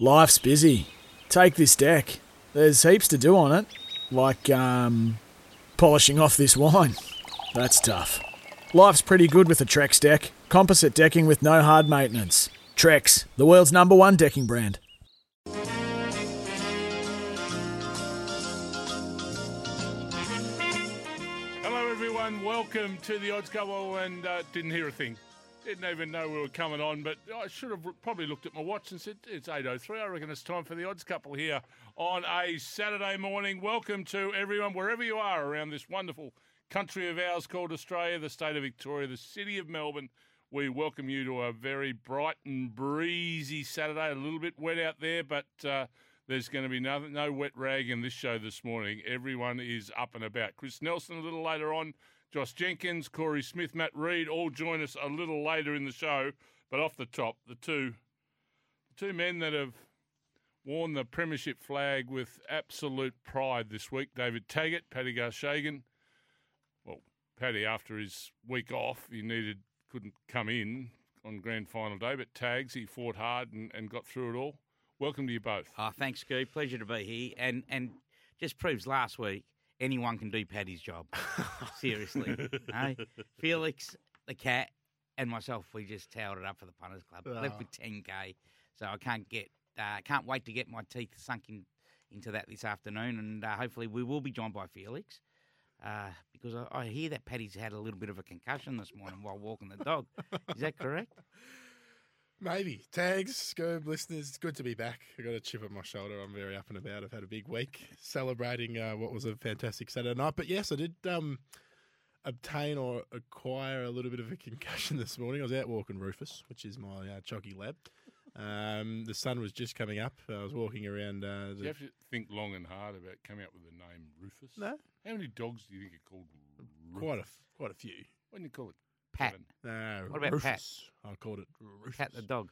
Life's busy. Take this deck. There's heaps to do on it, like um, polishing off this wine. That's tough. Life's pretty good with a Trex deck. Composite decking with no hard maintenance. Trex, the world's number one decking brand. Hello, everyone. Welcome to the Odds Couple, and uh, didn't hear a thing. Didn't even know we were coming on, but I should have probably looked at my watch and said it's 8:03. I reckon it's time for the Odds Couple here on a Saturday morning. Welcome to everyone, wherever you are around this wonderful country of ours called Australia, the state of Victoria, the city of Melbourne. We welcome you to a very bright and breezy Saturday. A little bit wet out there, but uh, there's going to be no, no wet rag in this show this morning. Everyone is up and about. Chris Nelson a little later on, Josh Jenkins, Corey Smith, Matt Reed all join us a little later in the show. But off the top, the two, the two men that have worn the premiership flag with absolute pride this week, David Taggart, Paddy Garshagan. Well, Paddy, after his week off, he needed couldn't come in on grand final day, but Tags, he fought hard and, and got through it all. Welcome to you both. Oh, thanks, Scoop. Pleasure to be here. And and just proves last week anyone can do Paddy's job. Seriously. no? Felix, the cat, and myself, we just towered it up for the punters club. Left with 10k, so I can't get, uh, can't wait to get my teeth sunk in, into that this afternoon, and uh, hopefully we will be joined by Felix. Uh, because I, I hear that Paddy's had a little bit of a concussion this morning while walking the dog. Is that correct? Maybe. Tags, Scoob, listeners, it's good to be back. I got a chip on my shoulder. I'm very up and about. I've had a big week celebrating uh, what was a fantastic Saturday night. But yes, I did um, obtain or acquire a little bit of a concussion this morning. I was out walking Rufus, which is my uh, chocky lab. Um, the sun was just coming up. I was walking around. Uh, Do you have to think long and hard about coming up with the name Rufus? No. How many dogs do you think are called Rufus? quite a quite a few. What do you call it? Pat. Kevin? No, What about Pat? Rufus. I called it Rufus. Pat the dog.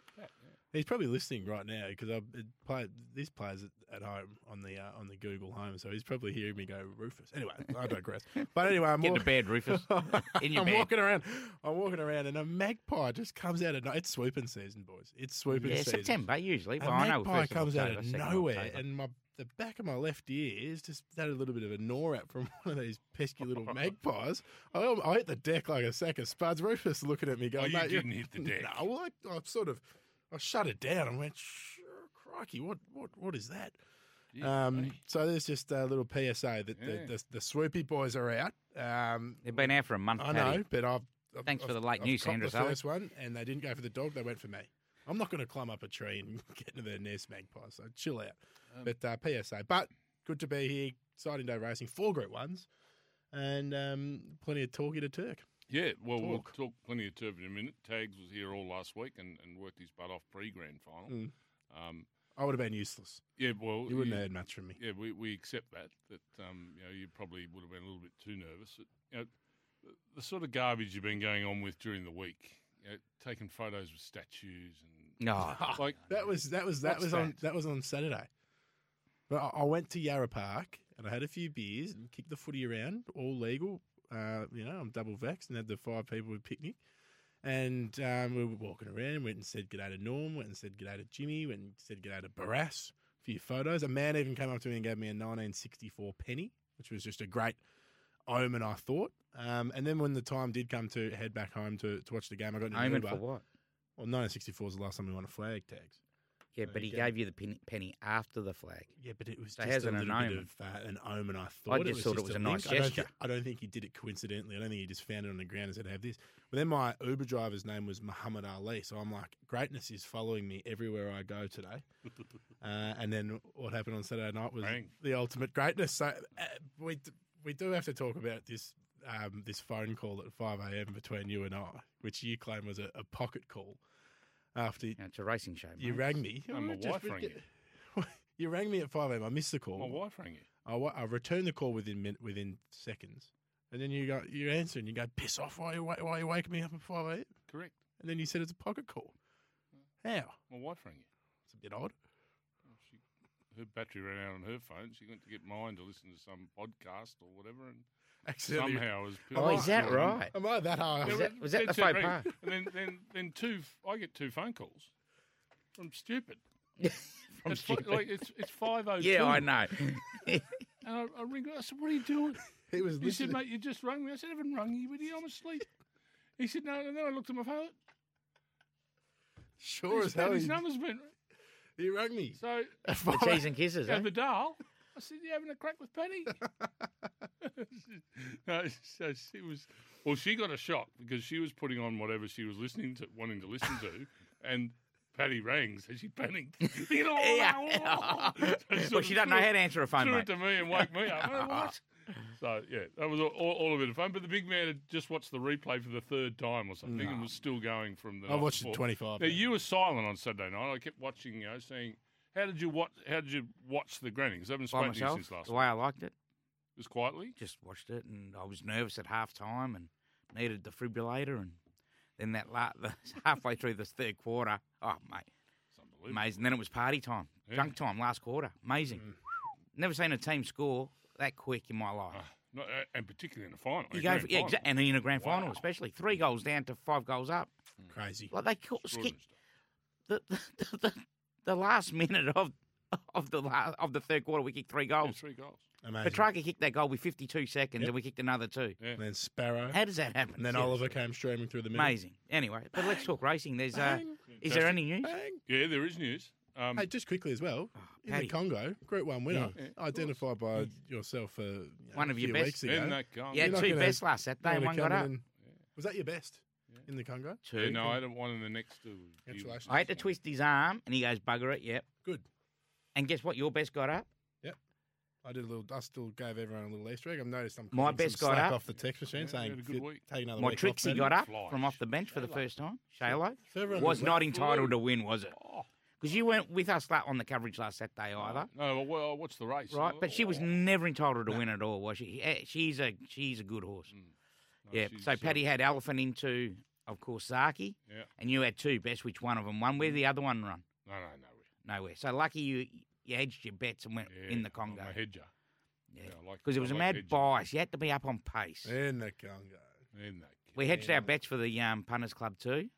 He's probably listening right now because I it play this plays at, at home on the uh, on the Google Home, so he's probably hearing me go Rufus. Anyway, I digress. But anyway, I'm Get to bed, Rufus. In your I'm bed. walking around. I'm walking around, and a magpie just comes out of no- it's swooping season, boys. It's swooping Yeah, season. September usually. A Well, I know magpie first of comes out October, of second of nowhere, October. and my the back of my left ear is just had a little bit of a gnaw out from one of these pesky little magpies. I, I hit the deck like a sack of spuds. Rufus looking at me, going, you "Mate, you're-" didn't hit the deck. No, well, I, I sort of I shut it down and went, "Sure, crikey, what what what is that?" Yeah, Um, so there's just a little PSA that Yeah. the, the the swoopy boys are out. Um, They've been out for a month. I Paddy. know, but I've, I've Thanks for I've- the late I've news, copped Sandra The Sully. first one, and they didn't go for the dog; they went for me. I'm not going to climb up a tree and get into their nest, magpie. So chill out. Um, but uh, PSA, but good to be here. Exciting day racing, four Group Ones, and um, plenty of talky to Turk. Yeah, well, we'll Talk. talk plenty of turf in a minute. Tags was here all last week and, and worked his butt off pre grand final. Mm. Um, I would have been useless. yeah, well, You wouldn't yeah, have heard much from me. Yeah, we, we accept that. That um, you know, you probably would have been a little bit too nervous. It- you know, the, the sort of garbage you've been going on with during the week, you know, taking photos with statues and No. like That was that was that What's was on that? that was on Saturday. But I, I went to Yarra Park and I had a few beers and kicked the footy around, all legal. Uh, you know, I'm double vaxxed and had the five people with picnic. And um, we were walking around, went and said g'day to Norm, went and said g'day to Jimmy, went and said g'day to Barras. A few photos. A man even came up to me and gave me a 1964 penny, which was just a great omen, I thought. Um, and then when the time did come to head back home to, to watch the game, I got an Omen Uber. for what? Well, 1964 was the last time we won a flag tags. Yeah, but he gave you the penny, penny after the flag. Yeah, but it was So just how's a an little bit omen? of uh, an omen. I thought I just it thought it just was a link. nice I don't, gesture. thi- I don't think he did it coincidentally. I don't think he just found it on the ground and said, "Have this." But then my Uber driver's name was Muhammad Ali, so I'm like, greatness is following me everywhere I go today. uh, and then what happened on Saturday night was Bang. the ultimate greatness. So uh, we d- we do have to talk about this. Um, this phone call at 5 a.m. between you and I, which you claim was a, a pocket call, after You it's a racing show. you mate. rang me. No, my Just wife rang you. You rang me at 5 a.m. I missed the call. my wife rang you. I, wa- I returned the call within min- within seconds, and then you go you answer and you go piss off why you wa- why you waking me up at five a.m. Correct. and then you said it's a pocket call. How? My wife rang you. It's a bit odd. Oh, she, her battery ran out on her phone. She went to get mine to listen to some podcast or whatever, and Accidentally. somehow was. Oh, is that right? Am I that high? Was that- was that the set faux pas? And then, then, then two. I get two phone calls from stupid. From It's stupid. like it's it's five oh two. yeah, I know. And I, I ring. I said, "What are you doing?" He was He said, "Mate, you just rung me." I said, "I haven't rung you, Woody. I'm asleep." He said, "No." And then I looked at my phone. Sure His, as hell. his He, number's been. he rang me. So the cheese and kisses, eh? at Vidal, I said, "You having a crack with Penny?" no, so uh, she was. Well, she got a shock because she was putting on whatever she was listening to, wanting to listen to, and Paddy rang, so she panicked. You know, Yeah. So well, she of doesn't know how to answer a phone, threw mate. it to me and woke me up. What? So yeah, that was all, all, all a bit of fun. But the big man had just watched the replay for the third time or something, and was still going from the. I've night watched it 25. Now now. you were silent on Saturday night. I kept watching, you know, saying, "How did you watch? How did you watch the granny?" Because I haven't By spoken to you since last the week. way I liked it. Just quietly. Just watched it, and I was nervous at half time and needed defibrillator. And then that la- the, halfway through this third quarter, oh, mate, It's unbelievable. amazing. Then it was party time, Yeah. drunk time, last quarter. Amazing. Never seen a team score that quick in my life. Ah, no, uh, and particularly in the final. You go for, yeah, final. exa- and in a grand final, especially three goals down to five goals up. Crazy. Like they call, skip Extraordinary the, the, the, the last minute of of the la- of the third quarter, we kicked three Yeah, goals. three goals. Amazing. Petracca kicked that goal with 52 seconds, Yep. and we kicked another two. Yeah. And then Sparrow. How does that happen? And then Seriously. Oliver came streaming through the middle. Amazing. Anyway, but let's talk racing. There's uh, Bang, is there any news? bang. Yeah, there is news. Um, Hey, just quickly as well, in Paddy. the Congo, Group 1 winner, Yeah, of identified by yourself uh, you know, One of a your few best. weeks ago. in that gun. You not two gonna- best last Saturday, and Gonna one got come up. in and- Was that your best in the Congo? Two. Yeah, no, I had one in the next two. Congratulations. I had to twist his arm, and he goes bugger it. Yep. Good. And guess what? Your best got up. I did a little. I still gave everyone a little Easter egg. I've noticed I'm My best some got up. off the text machine Yeah, saying you had good week." take another My week off, Trixie Paddy." got up Fly. from off the bench for the first time. Shalo So was not well. entitled to win, was it? Oh, Because you weren't with us la- on the coverage last Saturday either, no, well, what's the race? right? But she was Oh, never entitled to win at all, was she? Eh, She's a she's a good horse. no, Yeah. So uh, Paddy had Elephant into, of course, Zaaki, Yeah. and you had two best. Which one of them won? Where did the other one run? No, no, no. Nowhere. So lucky you you hedged your bets and went Yeah, in the Congo. I'm Congo. a hedger. Yeah. I like- Because it I was a like mad hedging. bias. You had to be up on pace. in the Congo. In that We hedged our bets for the um, punters club too,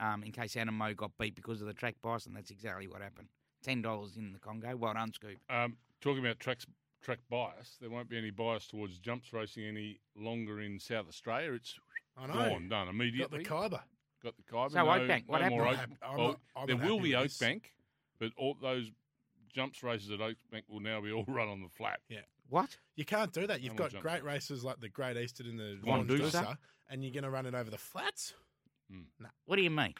um, in case Anamoe got beat because of the track bias, and that's exactly what happened. Ten dollars in the Congo. Well done, Scoop. Um, talking about tracks, track bias, there won't be any bias towards jumps racing any longer in South Australia. It's I know. gone, done Got immediately. the Khyber. Got the Khyber. So no, Oakbank, what no more happened? Oak, I'm well, not- I'm there not will happy be with this. Oakbank, but all those jumps races at Oakbank will now be all run on the flat. Yeah. What? You can't do that. You've No more got jump great races. races like the Great Eastern and the Von Doussa. Wandoosa, and you're going to run it over the flats. No, what do you mean?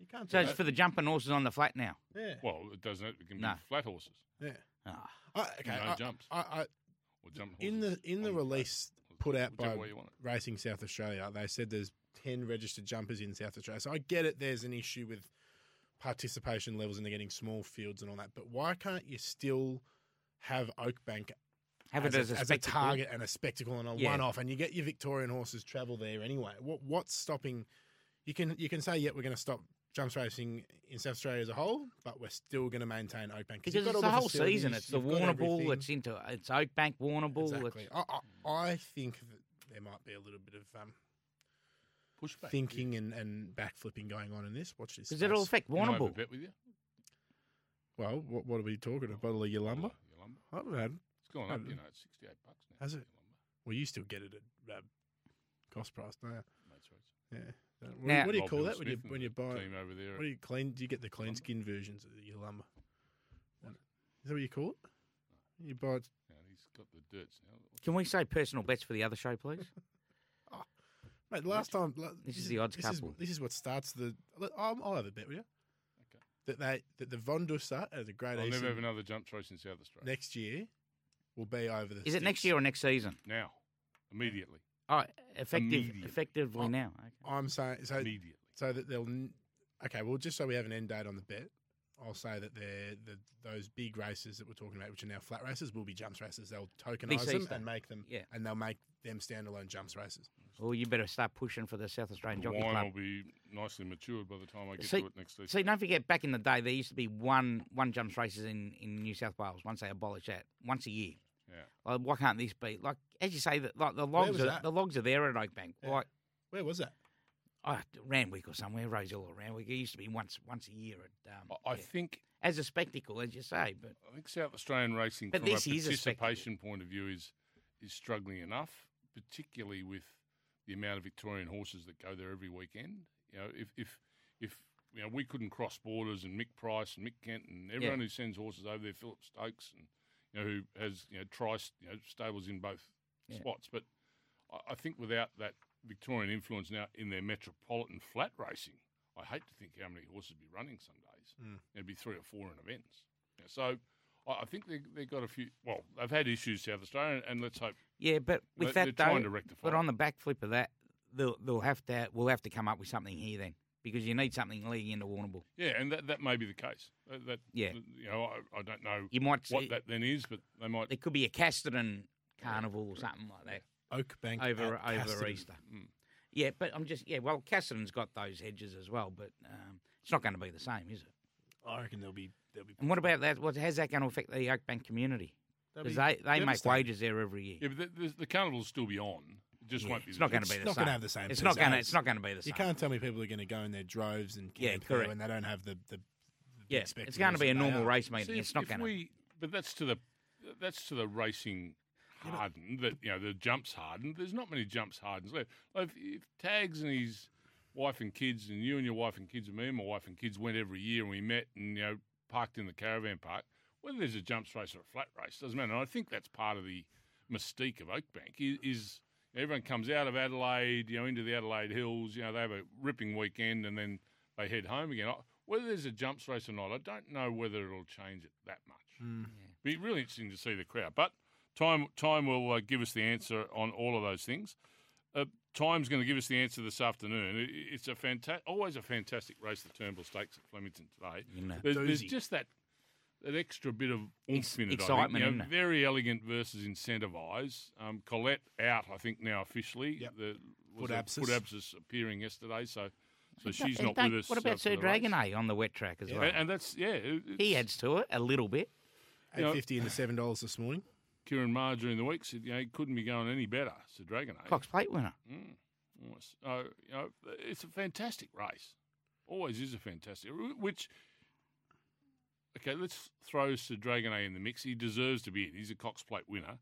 You can't do So it's that. for the jumping horses on the flat now. yeah, Well, it doesn't. It can No. be flat horses yeah. Ah. I, okay, no I, jumps. I, I, or jump in the in the on flat. release put out Whichever by way you want it. Racing South Australia, they said there's ten registered jumpers in South Australia. So I get it. There's an issue with participation levels and they're getting small fields and all that. But why can't you still have Oakbank Have as, it as a, as a target and a spectacle and a Yeah. one-off, and you get your Victorian horses travel there anyway. What what's stopping? You can you can say yeah, we're going to stop jumps racing in South Australia as a whole, but we're still going to maintain Oakbank Because you've got the whole season. It's the Ball. It's into it's Oakbank Warrnambool. exactly. I, I, I think that there might be a little bit of um, Pushback. thinking and, and backflipping going on in this. Watch this. does it all space. affect Can I have a bet with you? Well, what, what are we talking? A bottle of Yalumba? Your lumber. I haven't had. It's gone I up. You know. know, it's sixty-eight bucks now. Has it? Well, you still get it at uh, cost price, don't you? Mates race. Yeah. What, Now- what do you call Hill that when you Smith and when you buy? team over there. What do you clean? Do you get the clean Lumber? skin versions of Yalumba? Is that what you call it? You buy it. Yeah, he's got the dirts now. Can we say personal bets for the other show, please? Mate, last time la- This is the odds this couple. Is, this is what starts the. look, I'll, I'll have a bet with you. Okay. That they that the Von Doussa as a great I'll never have another jump race in South Australia. next year will be over the. Is it next year or next season? Now, immediately, Oh, effective, Immediately. effectively Oh. now. Okay. I'm saying so. immediately. So that they'll. n- Okay, well, just so we have an end date on the bet, I'll say that they're the those big races that we're talking about, which are now flat races, will be jumps races. They'll tokenize them Easter. and make them, Yeah. and they'll make them standalone jumps races. Well, you better start pushing for the South Australian The Jockey wine Club. will be nicely matured by the time I get See- to it next season. See, don't forget, back in the day, there used to be one one jumps races in, in New South Wales. Once they abolished that, once a year. Yeah. Like, why can't this be like as you say that like the logs are that? the logs are there at Oakbank. Yeah. Like Where was that? oh, Randwick or somewhere, Rosehill or Randwick. It used to be once once a year at um, I, I yeah. think as a spectacle, as you say. But I think South Australian racing, But from this a is a participation point of view, is is struggling enough, particularly with the amount of Victorian horses that go there every weekend. You know, if if if you know we couldn't cross borders and Mick Price and Mick Kent and everyone who sends horses over there, Phillip Stokes and you know who has you know tri you know stables in both Yeah. spots, but I, I think without that Victorian influence now in their metropolitan flat racing, I hate to think how many horses would be running some days. Mm. There'd be three or four in events. Yeah, so I I think they they got a few. Well, they've had issues South Australia, and let's hope yeah, but with they- that they're trying though, to rectify. but on the back flip of that, they'll they'll have to we'll have to come up with something here then because you need something leading into Warrnambool. yeah, and that, that may be the case. That, that Yeah. you know, I, I don't know You might see what that then is, but they might. there could be a Casterton carnival or something like that Oak Bank over at over Casterton. Easter. Mm. Yeah, but I'm just yeah. Well, Casterton's got those hedges as well, but um, it's not going to be the same, is it? I reckon there'll be. And what about that? What how's that going to affect the Oakbank community? Because be they, they make wages there every year. Yeah, but the, the, the carnival will still be on. It just Yeah, won't be. it's the- not going to be the not same. gonna have the same It's not going to. It's not going to be the same. You can't tell me people are going to go in their droves and Yeah, camp there correct. when they don't have the the. the Yeah, big it's going to be a normal are. race meeting. See, it's if- not going to. But that's to the that's to the racing hardened. That you know the jumps hardened. There's not many jumps hardens left. Like if, if Tags and his wife and kids, and you and your wife and kids, and me and my wife and kids went every year, and we met and you know parked in the caravan park. Whether there's a jumps race or a flat race doesn't matter. And I think that's part of the mystique of Oakbank is, is everyone comes out of Adelaide, you know, into the Adelaide Hills. You know, they have a ripping weekend and then they head home again. I- Whether there's a jumps race or not, I don't know whether it'll change it that much. Mm. Be really interesting to see the crowd, but time time will uh, give us the answer on all of those things. Uh, time's going to give us the answer this afternoon. It, it's a fantastic, always a fantastic race, the Turnbull Stakes at Flemington today. You know. There's, there's just that that extra bit of oomph in it. I think. excitement, You know, isn't it? Verry Elegant versus incentivised. Um, Colette out, I think now officially. Yep. The was Foot abscess. Foot abscess appearing yesterday, so so she's And not don't- with us. What uh, about Sir the race. Dragon A on the wet track as Yeah. well? And, and that's yeah. he adds to it a little bit. Eight fifty into seven dollars this morning. Ciaron Maher during the week said, you know, he couldn't be going any better. Sir Dragonet. Cox Plate winner. Mm. Almost. Uh, you know, it's a fantastic race. Always is a fantastic. Which, okay, let's throw Sir Dragonet in the mix. He deserves to be in. He's a Cox Plate winner.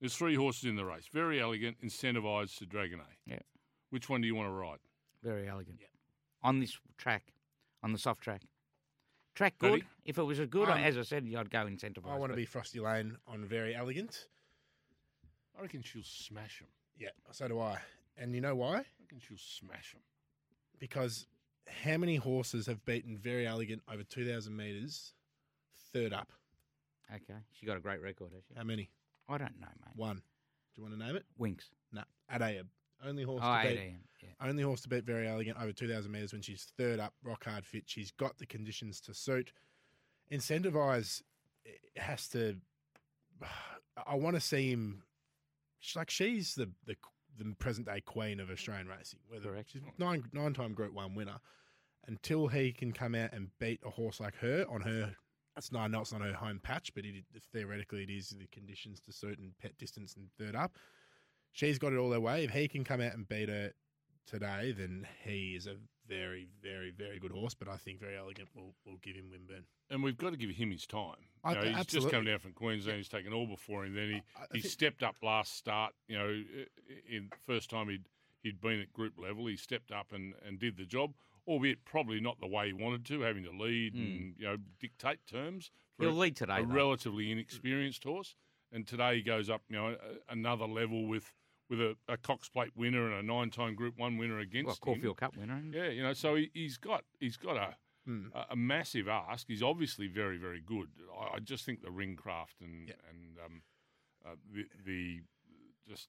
There's three horses in the race. Verry Elegant, incentivised Sir Dragonet. Yeah. Which one do you want to ride? Verry Elegant. Yeah. On this track, on the soft track. Track good. Ready? If it was a good, Um, as I said, I'd go incentivised. I want to be Frosty Lane on Verry Elegant. I reckon she'll smash him. Yeah, so do I. And you know why? I reckon she'll smash him. Because how many horses have beaten Verry Elegant over two thousand meters, third up? Okay, she got a great record, has she? How many? I don't know, mate. One. Do you want to name it? Winx. No. Addeybb. Only horse Oh, to beat. 18. Yeah. Only horse to beat Verry Elegant over 2,000 metres when she's third up, rock hard fit. She's got the conditions to suit. Incentivise eh, has to. I want to see him. Like she's the, the the present day queen of Australian racing. Whether Correct. she's nine nine time Group One winner. Until he can come out and beat a horse like her on her. It's not, I know it's not her home patch, but it, theoretically it is the conditions to suit and pet distance and third up. She's got it all her way. If he can come out and beat her today, then he is a very, very, very good horse. But I think Verry Elegant will will give him Winburn. And we've got to give him his time. You know, he's absolutely. just come down from Queensland. He's taken all before him. Then he, I- I he think- stepped up last start. You know, in first time he'd he'd been at group level, he stepped up and, and did the job. Albeit probably not the way he wanted to, having to lead hmm. and you know dictate terms. For. He'll a, lead today. a though. relatively inexperienced horse, and today he goes up, you know, another level with with a, a Cox Plate winner and a nine-time Group One winner against well, him. Caulfield Cup winner. Yeah, you know, so he, he's got he's got a, Hmm. a a massive ask. He's obviously very very good. I, I just think the ring craft and Yeah. and um, uh, the the just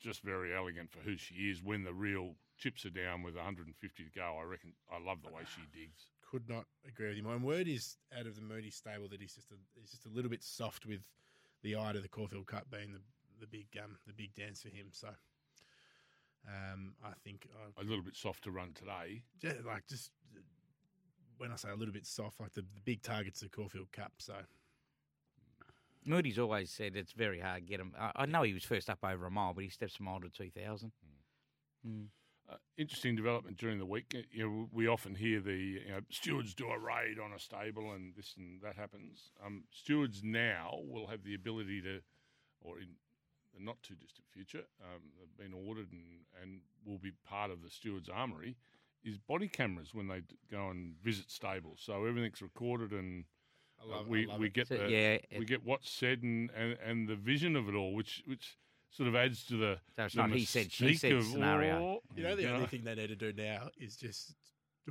just Verry Elegant for who she is. When the real chips are down with 150 to go, I reckon I love the way she digs. Could not agree with you. My word is out of the Moody stable that he's just a, he's just a little bit soft with the eye to the Caulfield Cup being the the big um the big dance for him. So um I think I, A little bit soft to run today. yeah, like just uh, when I say a little bit soft, like the, the big targets the Caulfield Cup. So Moody's always said it's very hard to get him. I, I know he was first up over a mile, but he steps a mile to 2,000. Mm. uh, interesting development during the week. You know, we often hear the you know, stewards do a raid on a stable and this and that happens. Um, stewards now will have the ability to, or in the not too distant future, um, have been ordered and, and will be part of the stewards' armoury, is body cameras when they d- go and visit stables. So everything's recorded and I uh, we, I love we get So, the yeah, we get what's said and, and, and the vision of it all, which which sort of adds to the. So it's the not he said, she said scenario. You know, the you only know. thing they need to do now is just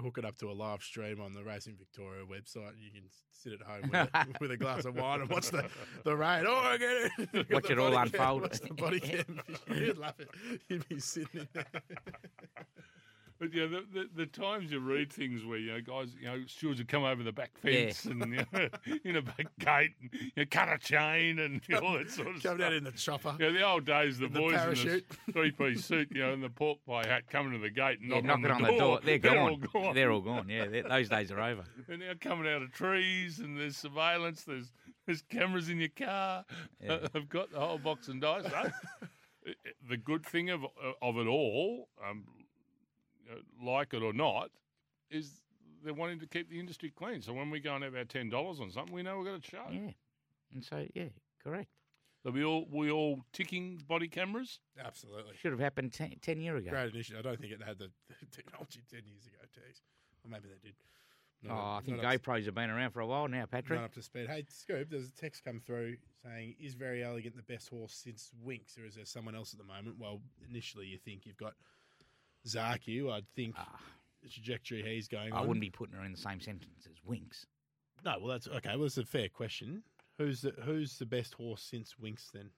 hook it up to a live stream on the Racing Victoria website. You can sit at home with a, with a glass of wine and watch the, the rain. Oh, I get it. Watch it all cam, unfold. Watch the body cam. You'd laugh it. You'd be sitting in there. But yeah, the, the, the times you read things where you know guys, you know, stewards would come over the back fence and you know, in a back gate and you know, cut a chain and you know, all that sort of Come stuff. down in the chopper. Yeah, the old days, the In the boys parachute. in the three-piece suit, you know, and the pork pie hat coming to the gate and Yeah, knocking knocking on the door. They're, They're gone. all gone. They're all gone. Yeah, those days are over. They're now coming out of trees, and there's surveillance. There's there's cameras in your car. Yeah. I've got the whole box and dice. So, i- i- the good thing of of it all, um, you know, Uh, like it or not, is they're wanting to keep the industry clean. So when we go and have our ten dollars on something, we know we've got a show. Yeah, and so yeah, correct. So we all we all ticking body cameras. Absolutely. Should have happened ten, 10 years ago. Great initiative. I don't think it had the technology 10 years ago, Tex. Or maybe they did. Oh, Not I think not up- GoPros have been around for a while now, Patrick. Not up to speed. Hey, Scoop, there's a text come through saying, is Verry Elegant the best horse since Winx, or is there someone else at the moment? Well, initially you think you've got Zaaki, who I'd think Ah, the trajectory he's going I on. wouldn't be putting her in the same sentence as Winx. No, well, that's okay. Well, it's a fair question. Who's the Who's the best horse since Winx? Then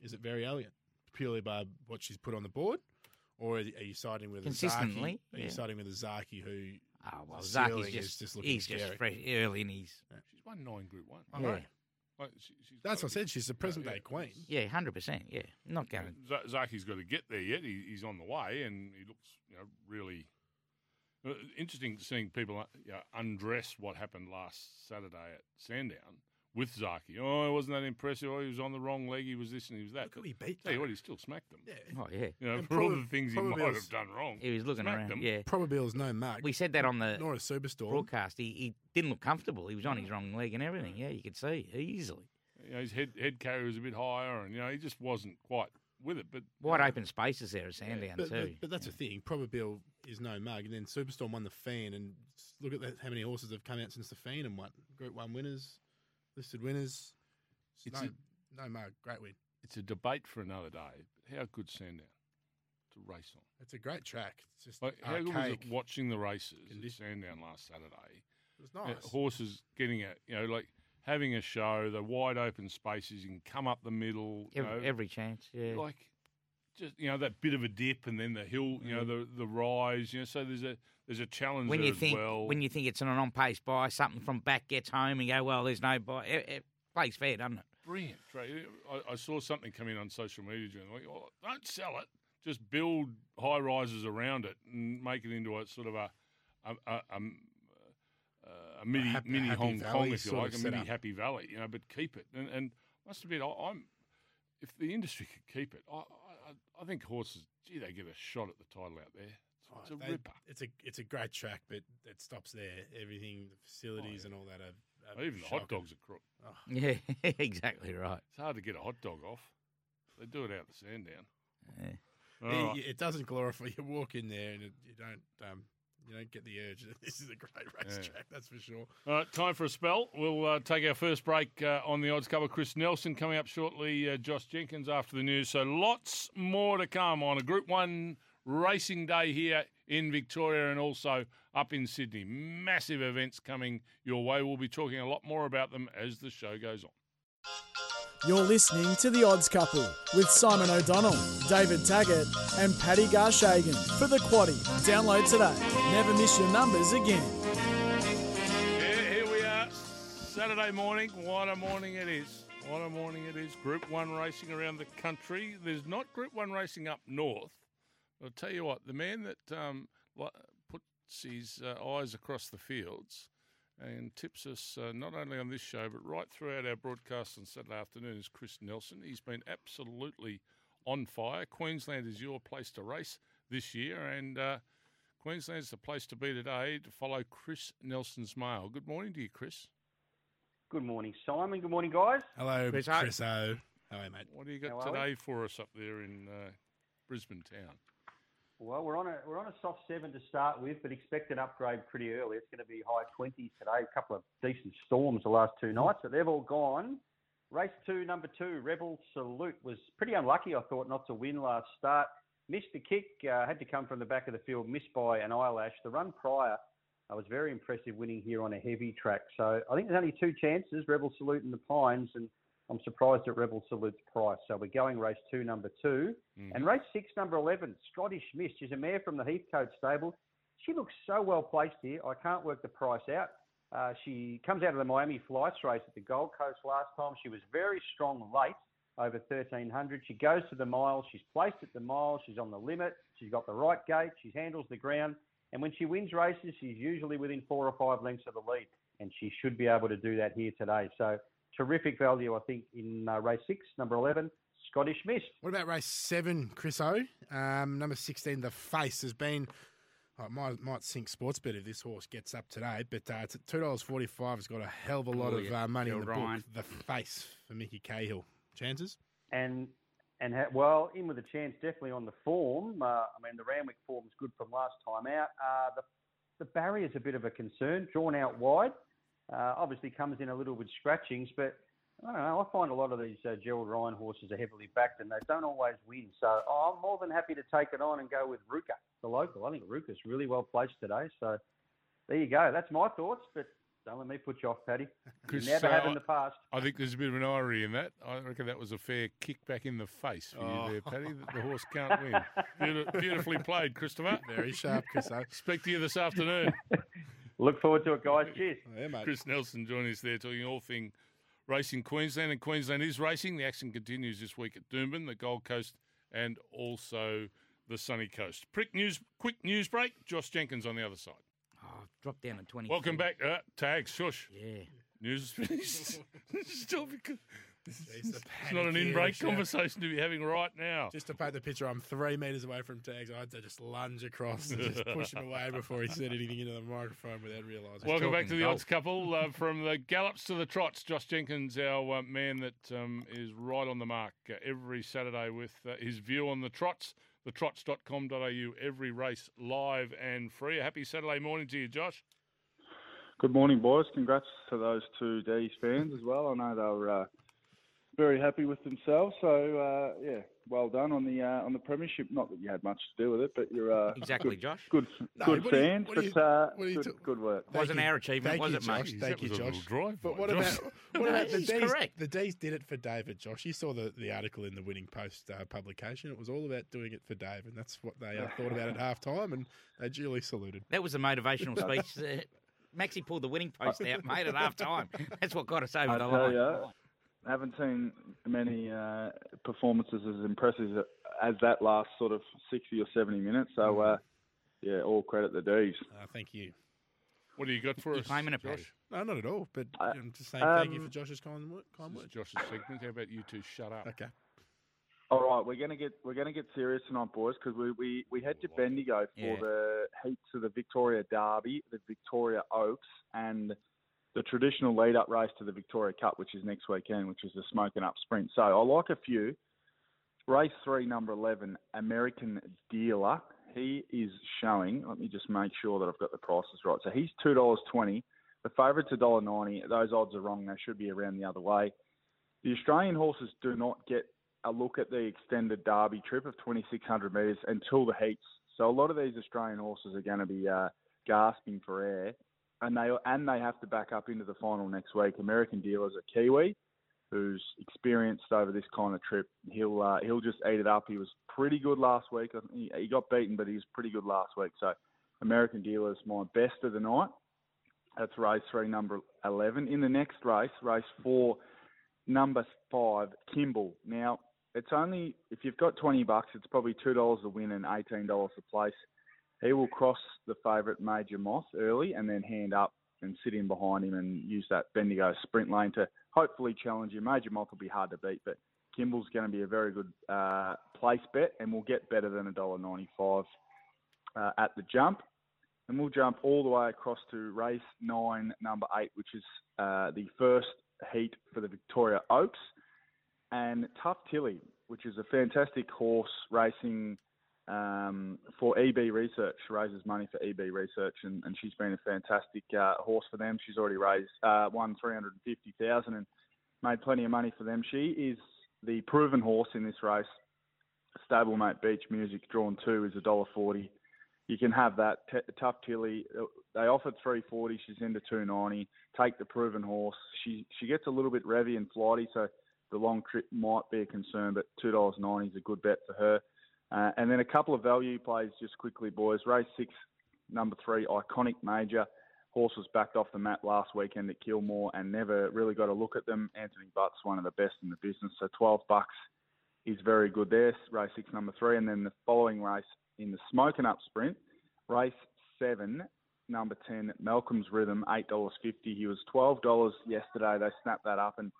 is it Verry Elegant purely by what she's put on the board, or are you siding with a Zaaki? Consistently, Are you yeah. siding with a Zaaki who? Oh well, The Zaaki's ceiling is just, just looking he's scary. just fresh early in his She's won nine Group One. I Yeah. know. Like, she, she's That's what I said. She's the present yeah. day queen. yeah, hundred percent. Yeah, not going. Z- Zaaki's got to get there yet. He, he's on the way, and he looks, you know, really uh, interesting seeing people uh, you know, undress what happened last Saturday at Sandown with Zaaki. Oh, it wasn't that impressive? Oh, he was on the wrong leg. He was this and he was that. Look who he beat. Tell you what, he still smacked them. Yeah. Oh yeah, You know, And for all probably- the things he might was- have done wrong. he was looking Smacked around. them. Yeah, Probabeel's no mug. we said that on the nor a superstorm. broadcast. He, he didn't look comfortable. He was on his wrong leg and everything. Yeah, you could see easily. You know, his head head carry was a bit higher, and you know he just wasn't quite with it. But Wide open spaces there at Sandown But, too. but, but that's the thing. Probabeel is no mug, and then Superstorm won the Fan, and s- look at that, how many horses have come out since the Fan and won. Group One winners, listed winners. It's no, no mug, great win. it's a debate for another day. But how good Sandown to race on? It's a great track. It's just Like, how good was it watching the races at. Sandown last Saturday? It was Uh, nice. horses getting a, you know, like having a show, the wide open spaces, you can come up the middle, you every, know, every chance. Yeah, like just you know that bit of a dip and then the hill, you know, the the rise, you know. So there's a there's a challenge when you as think well. when you think it's an on pace buy, something from back gets home and go, well, there's no buy. It, it plays fair, doesn't it? Brilliant, Trey. I, I saw something come in on social media during the week. Oh, don't sell it. Just build high rises around it and make it into a sort of a a, a, a, uh, a mini happy- mini happy Hong valley Kong, if you like, a mini setup. happy valley. You know, but keep it. And, and must admit, I, I'm if the industry could keep it, I, I I think horses. Gee, they get a shot at the title out there. It's, it's Oh, a they- ripper. It's a it's a great track, but it stops there. Everything, the facilities, yeah. and all that are, are Even the hot dogs are crook. Oh, Yeah, exactly right. It's hard to get a hot dog off. They do it out the Sandown. Yeah. All it, right. it doesn't glorify. You walk in there and it, you don't um, you don't get the urge. This is a great racetrack, that's for sure. All right, time for a spell. We'll uh, take our first break uh, on the odds cover. Chris Nelson coming up shortly. Uh, Josh Jenkins after the news. So lots more to come on a Group One racing day here in Victoria and also up in Sydney. Massive events coming your way. We'll be talking a lot more about them as the show goes on. You're listening to The Odds Couple with Simon O'Donnell, David Taggart, and Paddy Garshagen for the Quaddy. Download today. Never miss your numbers again. Yeah, here we are. Saturday morning. What a morning it is. What a morning it is. Group 1 racing around the country. There's not Group 1 racing up north. I'll tell you what, the man that um, puts his uh, eyes across the fields and tips us uh, not only on this show but right throughout our broadcast on Saturday afternoon is Chris Nelson. He's been absolutely on fire. Queensland is your place to race. this year. And uh, Queensland's the place to be today to follow Chris Nelson's mail. Good morning to you, Chris. Good morning, Simon. Good morning, guys. Hello, Chris Chris, O. O. How are you, mate? What do you got are we? today for us up there in uh, Brisbane town? Well, we're on a we're on a soft seven to start with, but expect an upgrade pretty early. It's going to be high twenties today. A couple of decent storms the last two nights, but they've all gone. Race two, number two, Rebel Salute was pretty unlucky. I thought not to win last start. Missed the kick. Uh, had to come from the back of the field. Missed by an eyelash. The run prior. I was very impressive winning here on a heavy track. So I think there's only two chances, Rebel Salute and the Pines, and I'm surprised at Rebel Salute's price. So we're going race two, number 2 And race six, number 11, Scottish Mist. She's a mare from the Heathcote stable. She looks so well placed here. I can't work the price out. Uh, she comes out of the Miami Flights race at the Gold Coast last time. She was very strong late, over 1300. She goes to the mile. She's placed at the mile. She's on the limit. She's got the right gait. She handles the ground. And when she wins races, she's usually within four or five lengths of the lead. And she should be able to do that here today. So terrific value, I think, in uh, race six, number 11, Scottish Mist. What about race seven, Chris O? Um, number 16, The Face, has been. Oh, it might, might sink Sportsbet if this horse gets up today, but uh, it's at $2.45. It's got a hell of a lot Oh, of yeah. uh, money in Bill the Ryan. book. The Face for Mickey Cahill. Chances? and and ha- well, in with a chance definitely on the form. Uh, I mean, the Randwick form's good from last time out. Uh, the the barrier's a bit of a concern, drawn out wide. Uh, obviously comes in a little with scratchings, but I don't know. I find a lot of these uh, Gerald Ryan horses are heavily backed and they don't always win. So oh, I'm more than happy to take it on and go with Ruka, the local. I think Ruka's really well placed today. So there you go. That's my thoughts, but don't let me put you off, Paddy. You Chris, never have in the past. I think there's a bit of an irony in that. I reckon that was a fair kick back in the face for Oh. you there, Paddy. that The horse can't win. Beautifully played, Christopher. Very sharp, Chris Speak to you this afternoon. Look forward to it, guys. Cheers. Yeah, mate. Chris Nelson joining us there, talking all thing racing Queensland. And Queensland is racing. The action continues this week at Doomben, the Gold Coast, and also the Sunny Coast. Quick news, quick news break. Josh Jenkins on the other side. Oh, dropped down to 20. Welcome back. Uh, tag, shush. Yeah. News is finished. Still because Jeez, the it's not an panic in-break conversation to be having right now. Just to paint the picture, I'm three metres away from tags. I had to just lunge across and just push him away before he said anything into the microphone without realising. Welcome back to the golf. odds couple. Uh, from the gallops to the trots, Josh Jenkins, our uh, man that um, is right on the mark uh, every Saturday with uh, his view on the trots, thetrots.com.au, every race live and free. A happy Saturday morning to you, Josh. Good morning, boys. Congrats to those two D's fans as well. I know they were uh, very happy with themselves. So uh, yeah, well done on the uh, on the premiership. Not that you had much to do with it, but you're uh, Exactly, good, Josh. good, No, good what you- fans. what do you- but uh, you good, t- good work. Thank Wasn't you. our achievement, was you, it, mate? Josh? Jeez, Thank that you, was a Josh. little drive But what Josh. about what about the D's? correct. The D's did it for David, Josh. You saw the, the article in the Winning Post uh, publication. It was all about doing it for Dave, and that's what they uh, thought about at half time, and they duly saluted. That was a motivational speech. Uh, Maxie pulled the winning post out, mate, at half time. That's what got us over I the tell line. Ya, haven't seen many uh, performances as impressive as that last sort of sixty or seventy minutes. So uh, yeah, all credit the D's. Uh, thank you. What do you got for You us, claiming it, Josh? Paddy? No, not at all. But I- I'm just saying thank you um, for Josh's kind, This is words. Josh's segment. How about you two shut up? Okay. All right, we're gonna get we're gonna get serious tonight, boys, because we, we we head to Bendigo for Yeah. the heats of the Victoria Derby, the Victoria Oaks, and the traditional lead up race to the Victoria Cup, which is next weekend, which is the Smoken Up Sprint. So I like a few. Race three, number eleven, American Dealer. He is showing. Let me just make sure that I've got the prices right. So he's two dollars twenty. The favourite's a dollar ninety. Those odds are wrong. They should be around the other way. The Australian horses do not get a look at the extended Derby trip of 2,600 metres until the heats. So a lot of these Australian horses are going to be uh, gasping for air, and they and they have to back up into the final next week. American Dealer's a Kiwi, who's experienced over this kind of trip. He'll uh, he'll just eat it up. He was pretty good last week. He, he got beaten, but he was pretty good last week. So American Dealer's my best of the night. That's race three, number 11. In the next race, race four, number five, Kimball. Now, it's only, if you've got 20 bucks, it's probably $2 to win and $18 to place. He will cross the favourite Major Moth early and then hand up and sit in behind him and use that Bendigo sprint lane to hopefully challenge him. Major Moth will be hard to beat, but Kimball's going to be a very good uh, place bet, and we'll get better than $1.95 uh, at the jump. And we'll jump all the way across to race nine, number eight, which is uh, the first heat for the Victoria Oaks. And Tough Tilly, which is a fantastic horse racing um, for EB Research, raises money for EB Research, and, and she's been a fantastic uh, horse for them. She's already raised uh, won three hundred and fifty thousand and made plenty of money for them. She is the proven horse in this race. Stablemate Beach Music drawn two is a dollar forty. You can have that T- tough Tilly. uh, They offered three forty. She's into two ninety. Take the proven horse. She she gets a little bit revy and flighty, so the long trip might be a concern. But two dollars ninety is a good bet for her. Uh, and then a couple of value plays just quickly, boys. Race six, number three, Iconic Major. Horse was backed off the mat last weekend at Kilmore and never really got a look at them. Anthony Butt's one of the best in the business, so 12 bucks is very good there. Race six, number three, and then the following race in the Smoken Up Sprint, race seven, number 10, Malcolm's Rhythm, $8.50. He was $12 yesterday. They snapped that up, and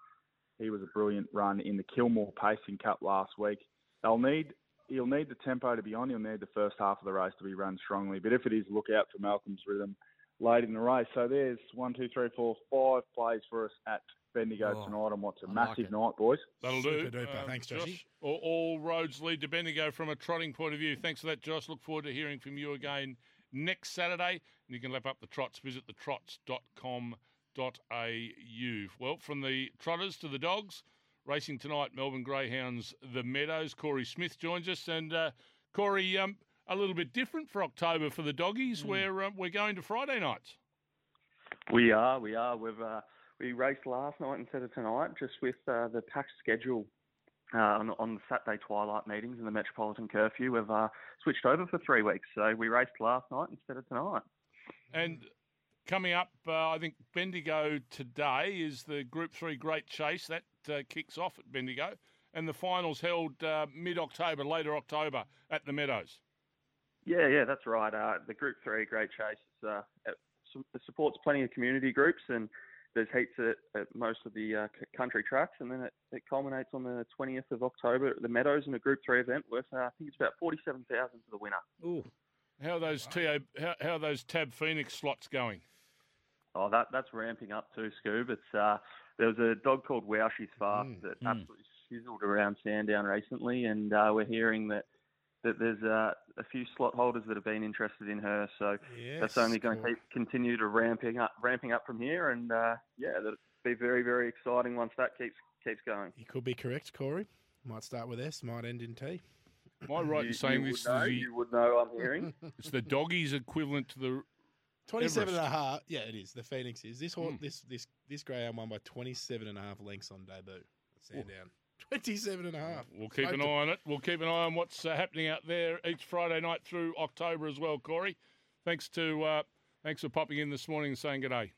he was a brilliant run in the Kilmore Pacing Cup last week. They'll need he'll need the tempo to be on. He'll need the first half of the race to be run strongly. But if it is, look out for Malcolm's Rhythm late in the race. So there's one, two, three, four, five plays for us at Bendigo Oh, tonight on what's a I massive it. night, boys. That'll Super do. duper. Uh, Thanks, Joshy. Josh. All, all roads lead to Bendigo from a trotting point of view. Thanks for that, Josh. Look forward to hearing from you again next Saturday. And you can lap up the trots. Visit thetrots.com.au. Well, from the trotters to the dogs, racing tonight, Melbourne Greyhounds, the Meadows. Corey Smith joins us. And uh, Corey, um, a little bit different for October for the doggies, Hmm. where um, we're going to Friday nights. We are, we are. We've uh, we raced last night instead of tonight, just with uh, the packed schedule uh, on, on the Saturday twilight meetings and the metropolitan curfew. We've uh, switched over for three weeks, so we raced last night instead of tonight. And coming up, uh, I think Bendigo today is the Group 3 Great Chase. That uh, kicks off at Bendigo. And the final's held uh, mid October, later October at the Meadows. Yeah, yeah, that's right. Uh, the Group Three Great Chase is, uh, it supports plenty of community groups, and there's heats at, at most of the uh, country tracks, and then it, it culminates on the 20th of October at the Meadows in a Group Three event worth uh, I think it's about 47,000 for the winner. Ooh. How are those TO, how, how are those Tab Phoenix slots going? Oh, that that's ramping up too, Scoob. It's uh, there was a dog called Wow She's Fast Mm, that mm. absolutely sizzled around Sandown recently, and uh, we're hearing that that there's uh, a few slot holders that have been interested in her. So Yes, that's only going to keep continue to ramping up, ramping up from here, and uh, yeah, that'll be very very exciting once that keeps keeps going. You could be correct, Corey. Might start with S, might end in T. Am I right you, in saying you this is would know, the, you would know. I'm hearing. it's the doggies equivalent to the 27 and a half. Yeah, it is. The Phoenix is. This horse, Mm. this this this greyhound won by 27 and a half lengths on debut. at Sandown. 27 and a half. We'll keep an eye on it. We'll keep an eye on what's uh, happening out there each Friday night through October as well, Corey. Thanks to uh, thanks for popping in this morning and saying good day.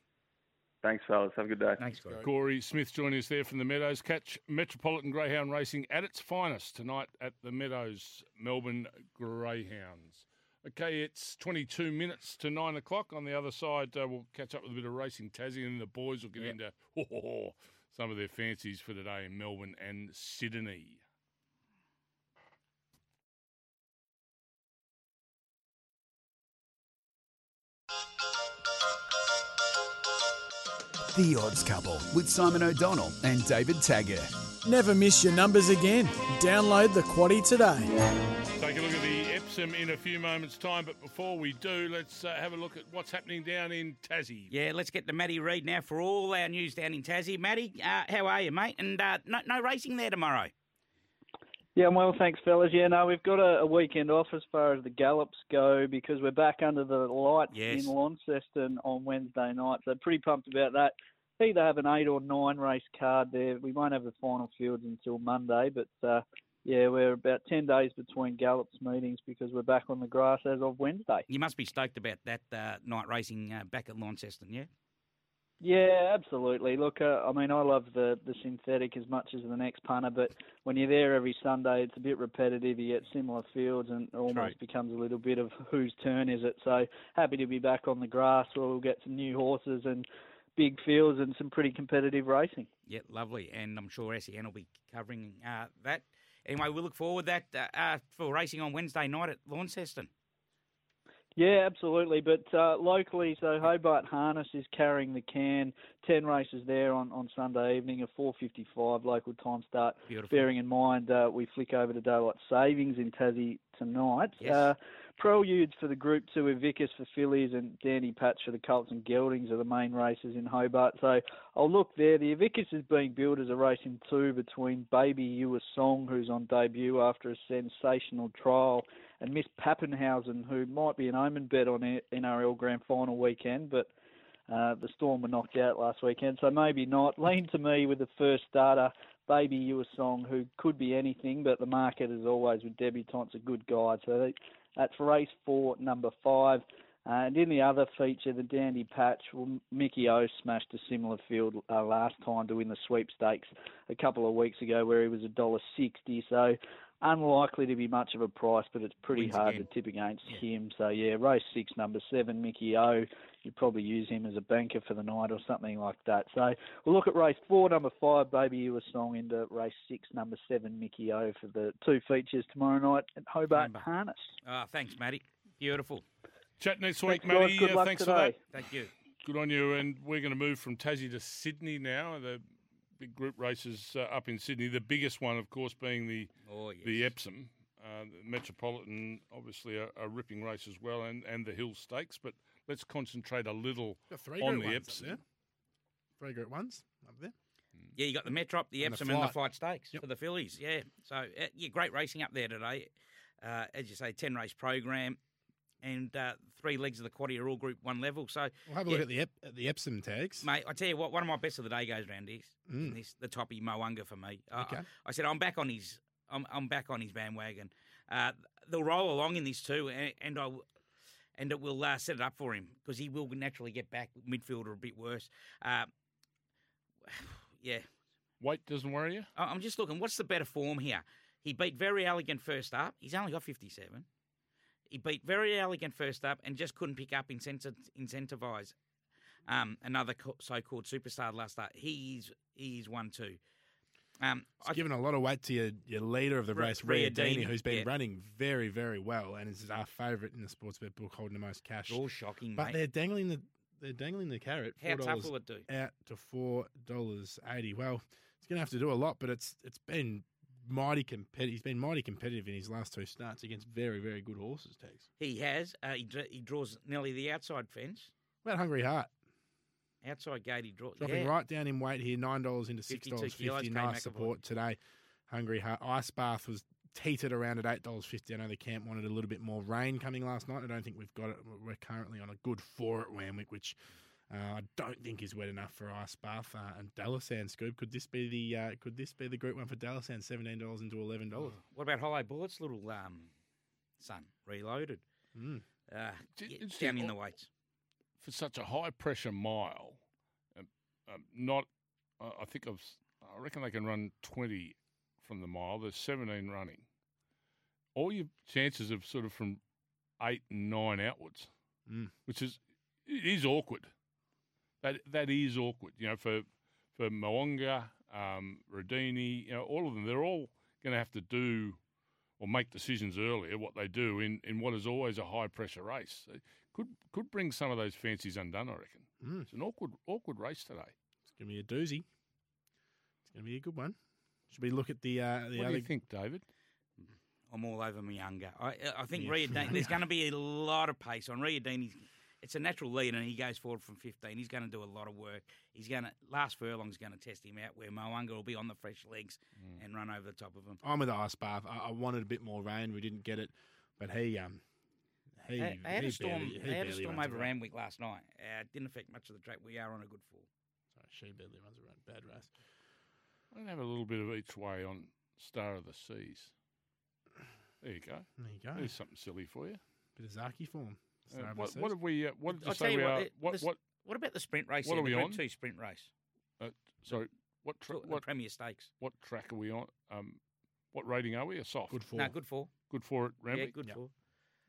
Thanks, fellas. Have a good day. Thanks, Corey. Corey Smith joining us there from the Meadows. Catch Metropolitan Greyhound Racing at its finest tonight at the Meadows Melbourne Greyhounds. Okay, it's 22 minutes to 9 o'clock. On the other side, uh, we'll catch up with a bit of racing Tassie, and the boys will get Yep. into some of their fancies for today in Melbourne and Sydney. The Odds Couple with Simon O'Donnell and David Taggart. Never miss your numbers again. Download the Quaddy today. The in a few moments' time, but before we do, let's uh, have a look at what's happening down in Tassie. Yeah, let's get to Matty Reid now for all our news down in Tassie. Matty, uh, how are you, mate? And uh, no, no racing there tomorrow. Yeah, well, thanks, fellas. Yeah, no, we've got a, a weekend off as far as the gallops go because we're back under the lights Yes. in Launceston on Wednesday night. So pretty pumped about that. Either have an eight or nine race card there. We won't have the final fields until Monday, but uh, yeah, we're about ten days between gallops meetings because we're back on the grass as of Wednesday. You must be stoked about that uh, night racing uh, back at Launceston, yeah? Yeah, absolutely. Look, uh, I mean, I love the the synthetic as much as the next punter, but when you're there every Sunday, it's a bit repetitive. You get similar fields, and it almost becomes a little bit of whose turn is it. So happy to be back on the grass where we'll get some new horses and big fields and some pretty competitive racing. Yeah, lovely, and I'm sure SEN will be covering uh, that. Anyway, we look forward that uh, uh, for racing on Wednesday night at Launceston. Yeah, absolutely. But uh, locally, so Hobart Harness is carrying the can. Ten races there on, on Sunday evening, a 4:55 local time start. Beautiful. Bearing in mind uh, we flick over to daylight savings in Tassie tonight. Yes. Uh, Preludes for the Group Two, Invicus for fillies, and Dandy Patch for the Colts and Geldings are the main races in Hobart. So I'll look there. The Invicus is being billed as a race in two between Baby a Song, who's on debut after a sensational trial, and Miss Pappenhausen, who might be an omen bet on NRL Grand Final weekend, but uh, the Storm were knocked out last weekend, so maybe not. Lean to me with the first starter, Baby a Song, who could be anything, but the market, as always, with debutantes, a good guide. So they, that's race four, number five. And in the other feature, the Dandy Patch, well, Mickey O smashed a similar field uh, last time to win the sweepstakes a couple of weeks ago, where he was a dollar sixty. So unlikely to be much of a price, but it's pretty Wins hard again. to tip against him. So yeah, race six, number seven, Mickey O. You'd probably use him as a banker for the night or something like that. So we'll look at race four, number five, Baby You a Song, into race six, number seven, Mickey O for the two features tomorrow night at Hobart Remember. Harness. Ah, thanks, Matty. Beautiful. Chat next week, Thanks, guys. Matty. Good Uh, luck thanks today. for that. Thank you. Good on you. And we're going to move from Tassie to Sydney now. The big group races uh, up in Sydney. The biggest one, of course, being the Oh, yes. the Epsom. Uh, the Metropolitan, obviously, a, a ripping race as well, and, and the Hill Stakes. But let's concentrate a little Got three on the Epsom. Three group ones up there. Yeah, you got the Metrop, the And the Epsom, and the Flight. Flight Stakes Yep. for the fillies. Yeah, so uh, yeah, great racing up there today. Uh, as you say, ten race program, and uh, three legs of the quaddy are all Group One level. So, We'll have a Yeah. look at the Ep- at the Epsom tags. mate, I tell you what, one of my best of the day goes round this. Mm. This the toppy Moanga for me. I- Okay. I, I said I'm back on his. I'm, I'm back on his bandwagon. Uh, they'll roll along in this too, and, and I. And it will uh, set it up for him because he will naturally get back midfielder a bit worse. Uh, yeah, Weight doesn't worry you? I'm just looking. What's the better form here? He beat Verry Elegant first up. He's only got 57. He beat Verry Elegant first up and just couldn't pick up incenti- Incentivise um, another co- so-called superstar last start. He's he's one too. Um, It's I, given a lot of weight to your, your leader of the race, Riadini, who's been yeah. running very, very well and is our favourite in the Sportsbet book, holding the most cash. all shocking, But mate. they're dangling the they're dangling the carrot How tough will it do? out to four dollars eighty. Well, it's going to have to do a lot, but it's it's been mighty competitive. He's been mighty competitive in his last two starts against very, very good horses. Tags. He has. Uh, he, dra- he draws nearly the outside fence. About Hungry Heart Outside gate, he draws. dropping yeah. right down in weight here, nine dollars into six dollars fifty. Nice McAvoy. support today. Hungry Heart Ice Bath was teetered around at eight dollars fifty. I know the camp wanted a little bit more rain coming last night. I don't think we've got it. We're currently on a good four at Randwick, which I don't think is wet enough for Ice Bath uh, and Dalasan Scoop. Could this be the uh, could this be the group one for Dalasan? Seventeen dollars into eleven dollars. What about Hollow Bullets, little um, son, reloaded? Mm. Uh, J- yeah, down the- in the weights. For such a high pressure mile, um, um, not, uh, I think I've, s- I reckon they can run 20 from the mile. There's 17 running. All your chances of sort of from eight and nine outwards, Mm. which is, it is awkward. That That is awkward, you know, for, for Moanga, um, Rodini, you know, all of them, they're all going to have to do or make decisions earlier what they do in, in what is always a high pressure race. It could could bring some of those fancies undone, I reckon. Mm. It's an awkward awkward race today. It's gonna be a doozy. It's gonna be a good one. Should we look at the uh, the what other? do you think, David? I'm all over Moanga. I I think Yeah. Riadini, there's going to be a lot of pace on Riadini. It's a natural lead, and he goes forward from 15. He's going to do a lot of work. He's going to last furlong's going to test him out, where Moanga will be on the fresh legs Mm. and run over the top of him. I'm with Ice Bath. I, I wanted a bit more rain. We didn't get it, but he um he They, they had a storm. barely, they had a storm over around. Randwick last night. Uh, it didn't affect much of the track. We are on a good four. Sorry, she barely runs around. Bad race. I'm going to have a little bit of each way on Star of the Seas. There you go. There you go. There's something silly for you. Bit of Zaaki form. Uh, Star of the what, what have we? Uh, what did you I'll say tell you we what, are? the- What? this- What? What about the sprint race? What here, are we the on? Two sprint race. Uh, sorry. What? Tra- The what? Premier Stakes. What track are we on? Um, what rating are we? A soft. Good for. No, good four. Good for it, Yeah, good Yep. four.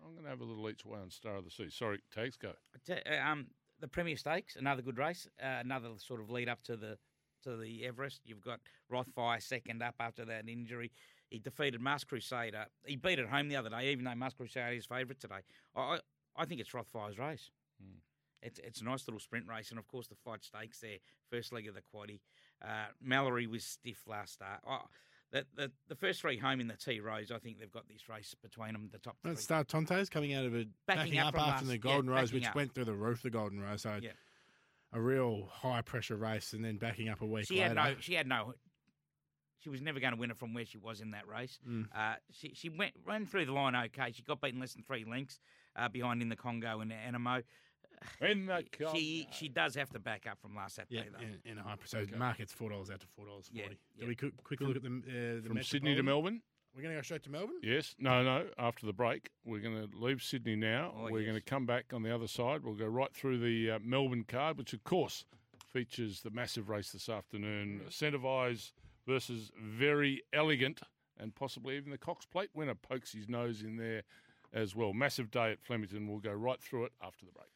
I'm going to have a little each way on Star of the Sea. Sorry, tags go. I te- uh, um, the Premier Stakes, another good race, uh, another sort of lead up to the to the Everest. You've got Rothfire second up after that injury. He defeated Masked Crusader. He beat at home the other day, even though Masked Crusader is favourite today. I I- think it's Rothfire's race. It's it's a nice little sprint race, and of course the Flight Stakes there. First leg of the quaddy. Uh, Mallory was stiff last start. Oh, the, the the first three home in the T rows. I think they've got this race between them. The top. Let's start Tontes coming out of it, Backing backing, up up, from after us. the Yeah, Golden Rose, which up. went through the roof, the Golden Rose. So Yeah. a real high pressure race, and then backing up a week She later. had no. She had no. She was never going to win it from where she was in that race. Mm. Uh, she she went ran through the line okay. She got beaten less than three lengths uh, behind in the Congo and the Anamoe. In the She she does have to back up from last Yeah, Saturday though. in, in a high so the market's four dollars out to four dollars forty. Yeah, Do yeah. we quick, quickly look at the uh, the From Sydney to Melbourne. We're going to go straight to Melbourne. Yes. No, no. After the break, we're going to leave Sydney now. Oh, we're going to come back on the other side. We'll go right through the uh, Melbourne card, which, of course, features the massive race this afternoon. Incentivise versus Verry Elegant, and possibly even the Cox Plate winner pokes his nose in there as well. Massive day at Flemington. We'll go right through it after the break.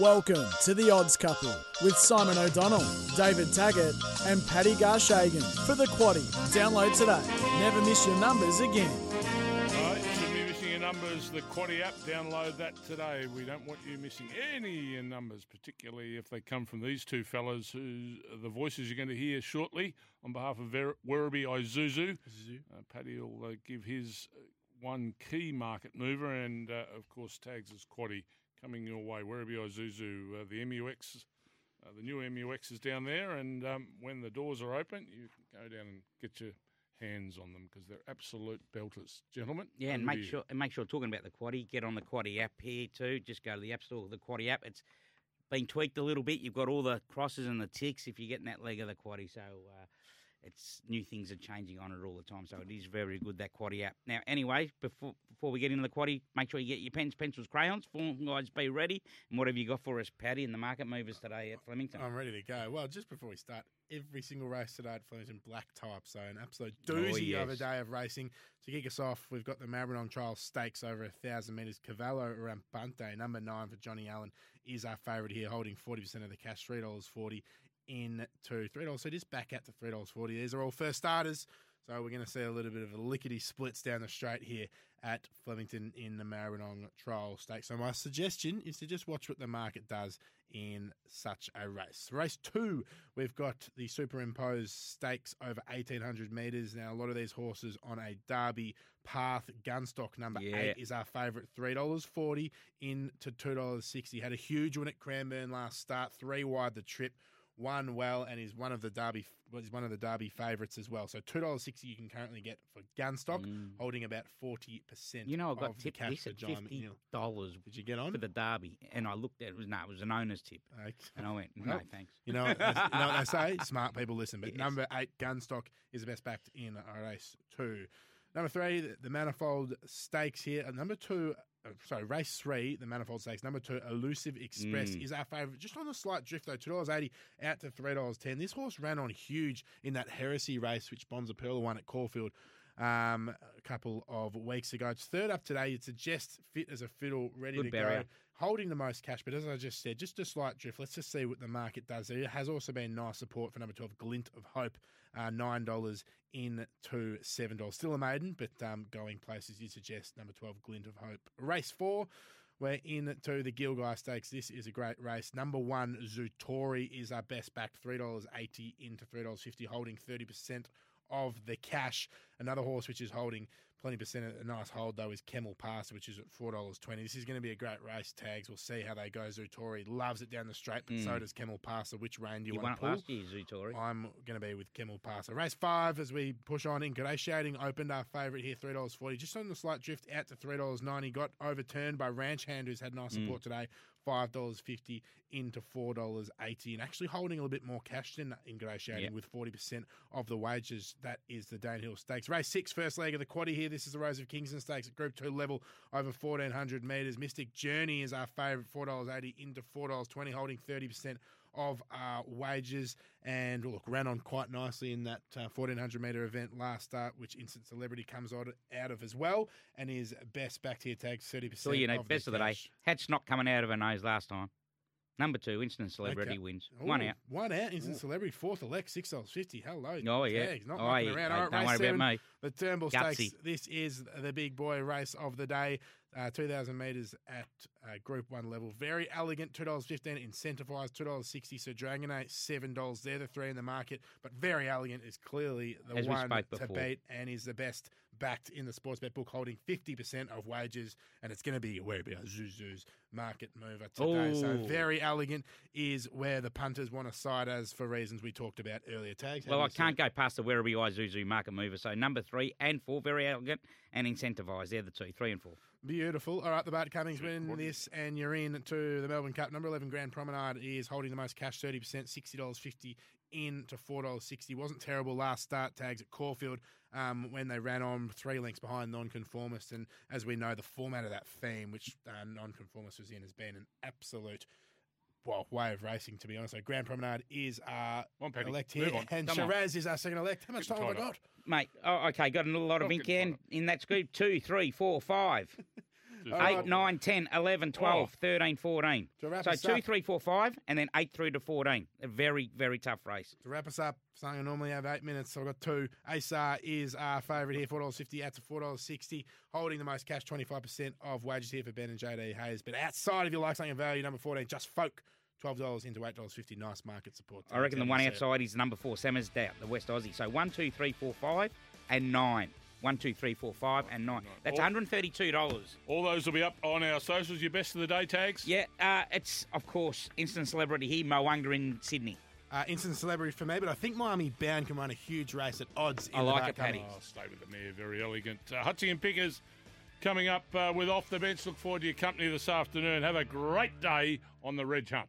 Welcome to the Odds Couple with Simon O'Donnell, David Taggart, and Paddy Garshagen for the Quaddy. Download today. Never miss your numbers again. Numbers. The Quaddy app, download that today. We don't want you missing any numbers, particularly if they come from these two fellas, who the voices you're going to hear shortly on behalf of Ver- Werribee Isuzu. Uh, Paddy will uh, give his uh, one key market mover, and uh, of course, tags as Quaddy coming your way. Werribee Isuzu, uh, the MUX. Uh, the new MUX is down there, and um, when the doors are open, you can go down and get your hands on them because they're absolute belters, gentlemen. Yeah, and make you. sure and make sure talking about the quaddy, get on the quaddy app here too. Just go to the app store, the quaddy app. It's been tweaked a little bit. You've got all the crosses and the ticks if you're getting that leg of the quaddy. So uh, it's new things are changing on it all the time. So it is very good that quaddy app. Now, anyway, before before we get into the quaddy, make sure you get your pens, pencils, crayons. Form guides, be ready. And what have you got for us, Paddy, and the market movers today at Flemington. I'm ready to go. Well, just before we start, every single race today at Flemington black type, so an absolute Oh, doozy of a day of racing. To kick us off, we've got the Maribyrnong Trial Stakes over a thousand metres. Cavallo Rampante, number nine for Johnny Allen, is our favourite here, holding forty percent of the cash, three dollars forty in to three dollars. So just back out to three dollars forty. These are all first starters. So we're going to see a little bit of a lickety splits down the straight here at Flemington in the Maribyrnong Trial Stakes. So my suggestion is to just watch what the market does in such a race. Race two, we've got the superimposed stakes over 1800 metres. Now, a lot of these horses on a Derby path. Gunstock number Yeah. eight is our favourite, $3.40 into $2.60. Had a huge win at Cranbourne last start, three wide the trip. Won well and is one of the Derby was one of the Derby favourites as well. So two dollars sixty you can currently get for Gunstock, holding about forty percent. Mm. You know, I got tipped this at fifty dollars. Did you get on for the derby? And I looked at it, was no, it was an owner's tip, Okay. and I went, no, Well, thanks. You know, you know what they say? Smart people listen. But Yes. number eight, Gunstock, is the best backed in a race two. Number three, the, the Manifold Stakes here. Number two, sorry, race three, the Manifold Stakes. Number two, Elusive Express Mm. is our favourite. Just on the slight drift though, two dollars eighty out to three dollars ten. This horse ran on huge in that Heresy race, which Bonza Perla won at Caulfield. Um, a couple of weeks ago. It's third up today. It's a just fit as a fiddle, ready Good to barrier. go holding the most cash, but as I just said, just a slight drift. Let's just see what the market does. There has also been nice support for number 12, Glint of Hope, uh, $9 in to $7. Still a maiden, but um, going places you suggest number 12, Glint of Hope. Race four. We're into the Gilgai Stakes. This is a great race. Number one, Zoutori is our best back, $3.80 into $3.50, holding 30% of the cash. Another horse which is holding plenty percent. A nice hold though is Kemmel Pass, which is at four dollars twenty. This is going to be a great race. Tags. We'll see how they go. Zoutori loves it down the straight, but so Mm. does Kemmel Passer. Which rein do you You want to pull? last year, Zoutori. I'm going to be with Kemmel Passer. Race five as we push on. in. Ingratiating opened our favourite here, three dollars forty. Just on the slight drift out to three dollars ninety. Got overturned by Ranch Hand, who's had nice Mm. support today. Five dollars fifty into four dollars eighty, and actually holding a little bit more cash than Ingratiating Yep. with forty percent of the wages. That is the Danehill Stakes. Race six, first leg of the quaddy here. This is the Rose of Kingston Stakes at Group Two level over fourteen hundred metres. Mystic Journey is our favourite, four dollars eighty into four dollars twenty, holding thirty percent of uh, wages. And look, ran on quite nicely in that uh, 1400 metre event last start, which Instant Celebrity comes out, out of as well, and is best backed here tags 30%. So you know, of best of the day. Hatch not coming out of her nose last time. Number two, instant celebrity Okay. wins. One out. One out. Instant Celebrity. Fourth elect, six dollars fifty. Hello. Oh yeah. Tags, not oh, yeah. around. Don't, All right, don't worry seven, about me. The Turnbull Gutsy. Stakes. This is the big boy race of the day. Uh, 2,000 metres at uh, Group 1 level. Verry Elegant. $2.15 incentivized, $2.60. Sir Dragonet, $7. They're the three in the market. But Verry Elegant is clearly the As one to beat and is the best backed in the Sportsbet book, holding 50% of wages. And it's going to be Werribee Isuzu's market mover today. So Verry Elegant is where the punters want to side as for reasons we talked about earlier. Tags. Well, I can't go past the Werribee Isuzu market mover. So number three and four, Verry Elegant and incentivised. They're the two, three and four. Beautiful. All right, the Bart Cummings win this, and you're in to the Melbourne Cup. Number 11 Grand Promenade is holding the most cash, 30%, $60.50 in to $4.60. Wasn't terrible last start tags at Caulfield um, when they ran on three lengths behind nonconformist. And as we know, the format of that theme, which uh, nonconformist was in, has been an absolute. Well, way of racing, to be honest. So Grand Promenade is our One penny. elect here, Move on. and Come on. Is our second elect. How much Get time have I got? Mate, oh, okay, got a lot of ink in, in that scoop. Two, three, four, five, All eight, right. nine, 10, 11, 12, 13, 14. To wrap So us two, up- three, four, five, and then eight through to 14. A very, very tough race. To wrap us up, saying I normally have eight minutes, so I've got two. ASAR is our favourite here, $4.50 out to $4.60, holding the most cash, 25% of wages here for Ben and JD Hayes. But outside, if you like something of value, number 14, Just Folk, $12 into $8.50. Nice market support. I reckon the one outside is number four, Semmers Doubt, the West Aussie. So one, two, three, four, five, and nine. One, two, three, four, five, and nine. That's Oh. $132. All those will be up on our socials. Your best of the day tags. Yeah, uh, it's, of course, instant celebrity here, Moanga in Sydney. Uh, instant celebrity for me, but I think Miami Bound can run a huge race at odds. In I the like Bart it, Paddy. Cummings. Oh, stay with the mayor. Verry Elegant. Uh, Hutsy and Pickers coming up uh, with Off the Bench. Look forward to your company this afternoon. Have a great day on the Reg Hunt.